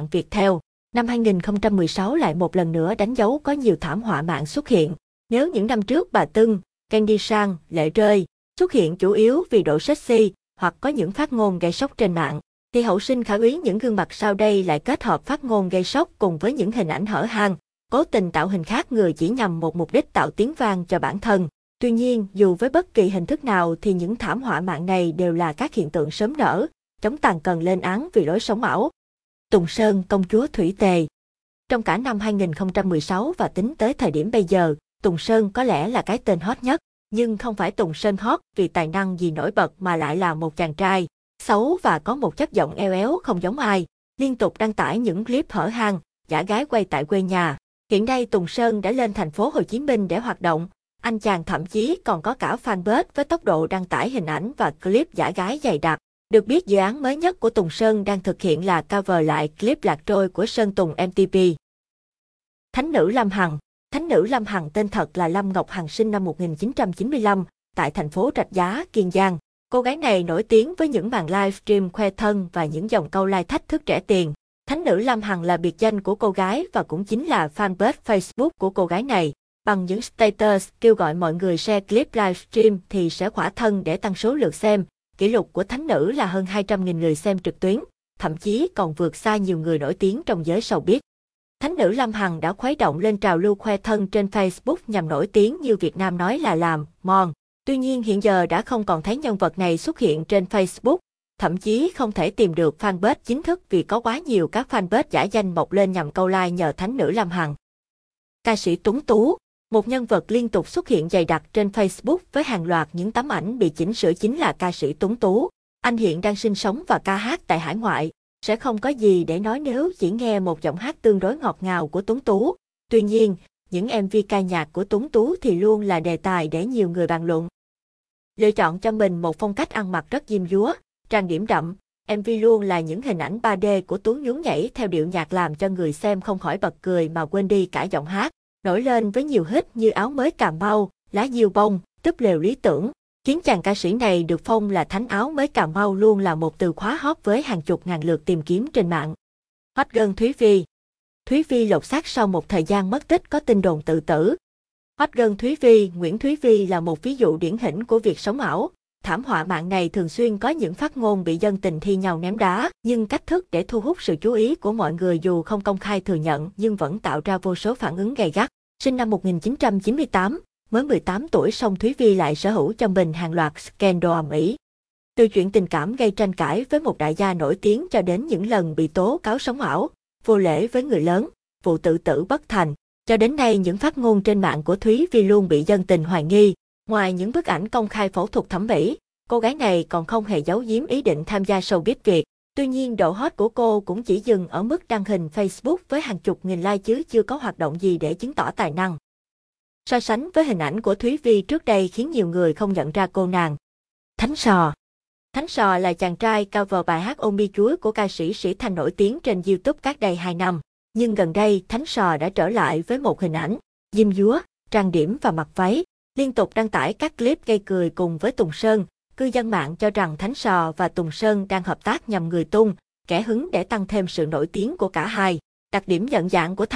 mạng Viettel. Năm 2016 lại một lần nữa đánh dấu có nhiều thảm họa mạng xuất hiện. Nếu những năm trước bà Tưng, Candy Sang, Lệ Rơi xuất hiện chủ yếu vì độ sexy hoặc có những phát ngôn gây sốc trên mạng, thì hậu sinh khả úy những gương mặt sau đây lại kết hợp phát ngôn gây sốc cùng với những hình ảnh hở hang, cố tình tạo hình khác người chỉ nhằm một mục đích tạo tiếng vang cho bản thân. Tuy nhiên, dù với bất kỳ hình thức nào thì những thảm họa mạng này đều là các hiện tượng sớm nở, chống tàn cần lên án vì lối sống ảo. Tùng Sơn, công chúa Thủy Tề Trong cả năm 2016 và tính tới thời điểm bây giờ, Tùng Sơn có lẽ là cái tên hot nhất, nhưng không phải Tùng Sơn hot vì tài năng gì nổi bật mà lại là một chàng trai, xấu và có một chất giọng eo éo không giống ai, liên tục đăng tải những clip hở hang, giả gái quay tại quê nhà. Hiện nay Tùng Sơn đã lên thành phố Hồ Chí Minh để hoạt động, anh chàng thậm chí còn có cả fanpage với tốc độ đăng tải hình ảnh và clip giả gái dày đặc. Được biết dự án mới nhất của Tùng Sơn đang thực hiện là cover lại clip lạc trôi của Sơn Tùng MTP. Thánh nữ Lâm Hằng Thánh nữ Lâm Hằng tên thật là Lâm Ngọc Hằng sinh năm 1995, tại thành phố Rạch Giá, Kiên Giang. Cô gái này nổi tiếng với những màn livestream khoe thân và những dòng câu like thách thức trẻ tiền. Thánh nữ Lâm Hằng là biệt danh của cô gái và cũng chính là fanpage Facebook của cô gái này. Bằng những status kêu gọi mọi người share clip livestream thì sẽ khỏa thân để tăng số lượt xem. Kỷ lục của thánh nữ là hơn 200.000 người xem trực tuyến, thậm chí còn vượt xa nhiều người nổi tiếng trong giới showbiz. Thánh nữ Lâm Hằng đã khuấy động lên trào lưu khoe thân trên Facebook nhằm nổi tiếng như Việt Nam nói là làm, mòn. Tuy nhiên hiện giờ đã không còn thấy nhân vật này xuất hiện trên Facebook, thậm chí không thể tìm được fanpage chính thức vì có quá nhiều các fanpage giả danh mọc lên nhằm câu like nhờ thánh nữ Lâm Hằng. Ca sĩ Tuấn Tú một nhân vật liên tục xuất hiện dày đặc trên Facebook với hàng loạt những tấm ảnh bị chỉnh sửa chính là ca sĩ Tuấn Tú. Anh hiện đang sinh sống và ca hát tại hải ngoại, sẽ không có gì để nói nếu chỉ nghe một giọng hát tương đối ngọt ngào của Tuấn Tú. Tuy nhiên, những MV ca nhạc của Tuấn Tú thì luôn là đề tài để nhiều người bàn luận. Lựa chọn cho mình một phong cách ăn mặc rất diêm dúa, trang điểm đậm, MV luôn là những hình ảnh 3D của Tuấn nhún nhảy theo điệu nhạc làm cho người xem không khỏi bật cười mà quên đi cả giọng hát nổi lên với nhiều hit như áo mới Cà Mau, lá diêu bông, túp lều lý tưởng, khiến chàng ca sĩ này được phong là thánh áo mới Cà Mau luôn là một từ khóa hot với hàng chục ngàn lượt tìm kiếm trên mạng. Hot girl Thúy Vi Thúy Vi lột xác sau một thời gian mất tích có tin đồn tự tử. Hot girl Thúy Vi, Nguyễn Thúy Vi là một ví dụ điển hình của việc sống ảo. Thảm họa mạng này thường xuyên có những phát ngôn bị dân tình thi nhau ném đá, nhưng cách thức để thu hút sự chú ý của mọi người dù không công khai thừa nhận nhưng vẫn tạo ra vô số phản ứng gay gắt. Sinh năm 1998, mới 18 tuổi song Thúy Vi lại sở hữu cho mình hàng loạt scandal ầm ĩ. Từ chuyện tình cảm gây tranh cãi với một đại gia nổi tiếng cho đến những lần bị tố cáo sống ảo, vô lễ với người lớn, vụ tự tử bất thành, cho đến nay những phát ngôn trên mạng của Thúy Vi luôn bị dân tình hoài nghi. Ngoài những bức ảnh công khai phẫu thuật thẩm mỹ, cô gái này còn không hề giấu giếm ý định tham gia showbiz Việt. Tuy nhiên độ hot của cô cũng chỉ dừng ở mức đăng hình Facebook với hàng chục nghìn like chứ chưa có hoạt động gì để chứng tỏ tài năng. So sánh với hình ảnh của Thúy Vi trước đây khiến nhiều người không nhận ra cô nàng. Thánh Sò Thánh Sò là chàng trai cover bài hát Ôm mi Chúa của ca sĩ Sĩ Thành nổi tiếng trên YouTube cách đây 2 năm. Nhưng gần đây, Thánh Sò đã trở lại với một hình ảnh, diêm dúa, trang điểm và mặc váy, liên tục đăng tải các clip gây cười cùng với Tùng Sơn, Cư dân mạng cho rằng Thánh Sò và Tùng Sơn đang hợp tác nhằm người tung, kẻ hứng để tăng thêm sự nổi tiếng của cả hai. Đặc điểm nhận dạng của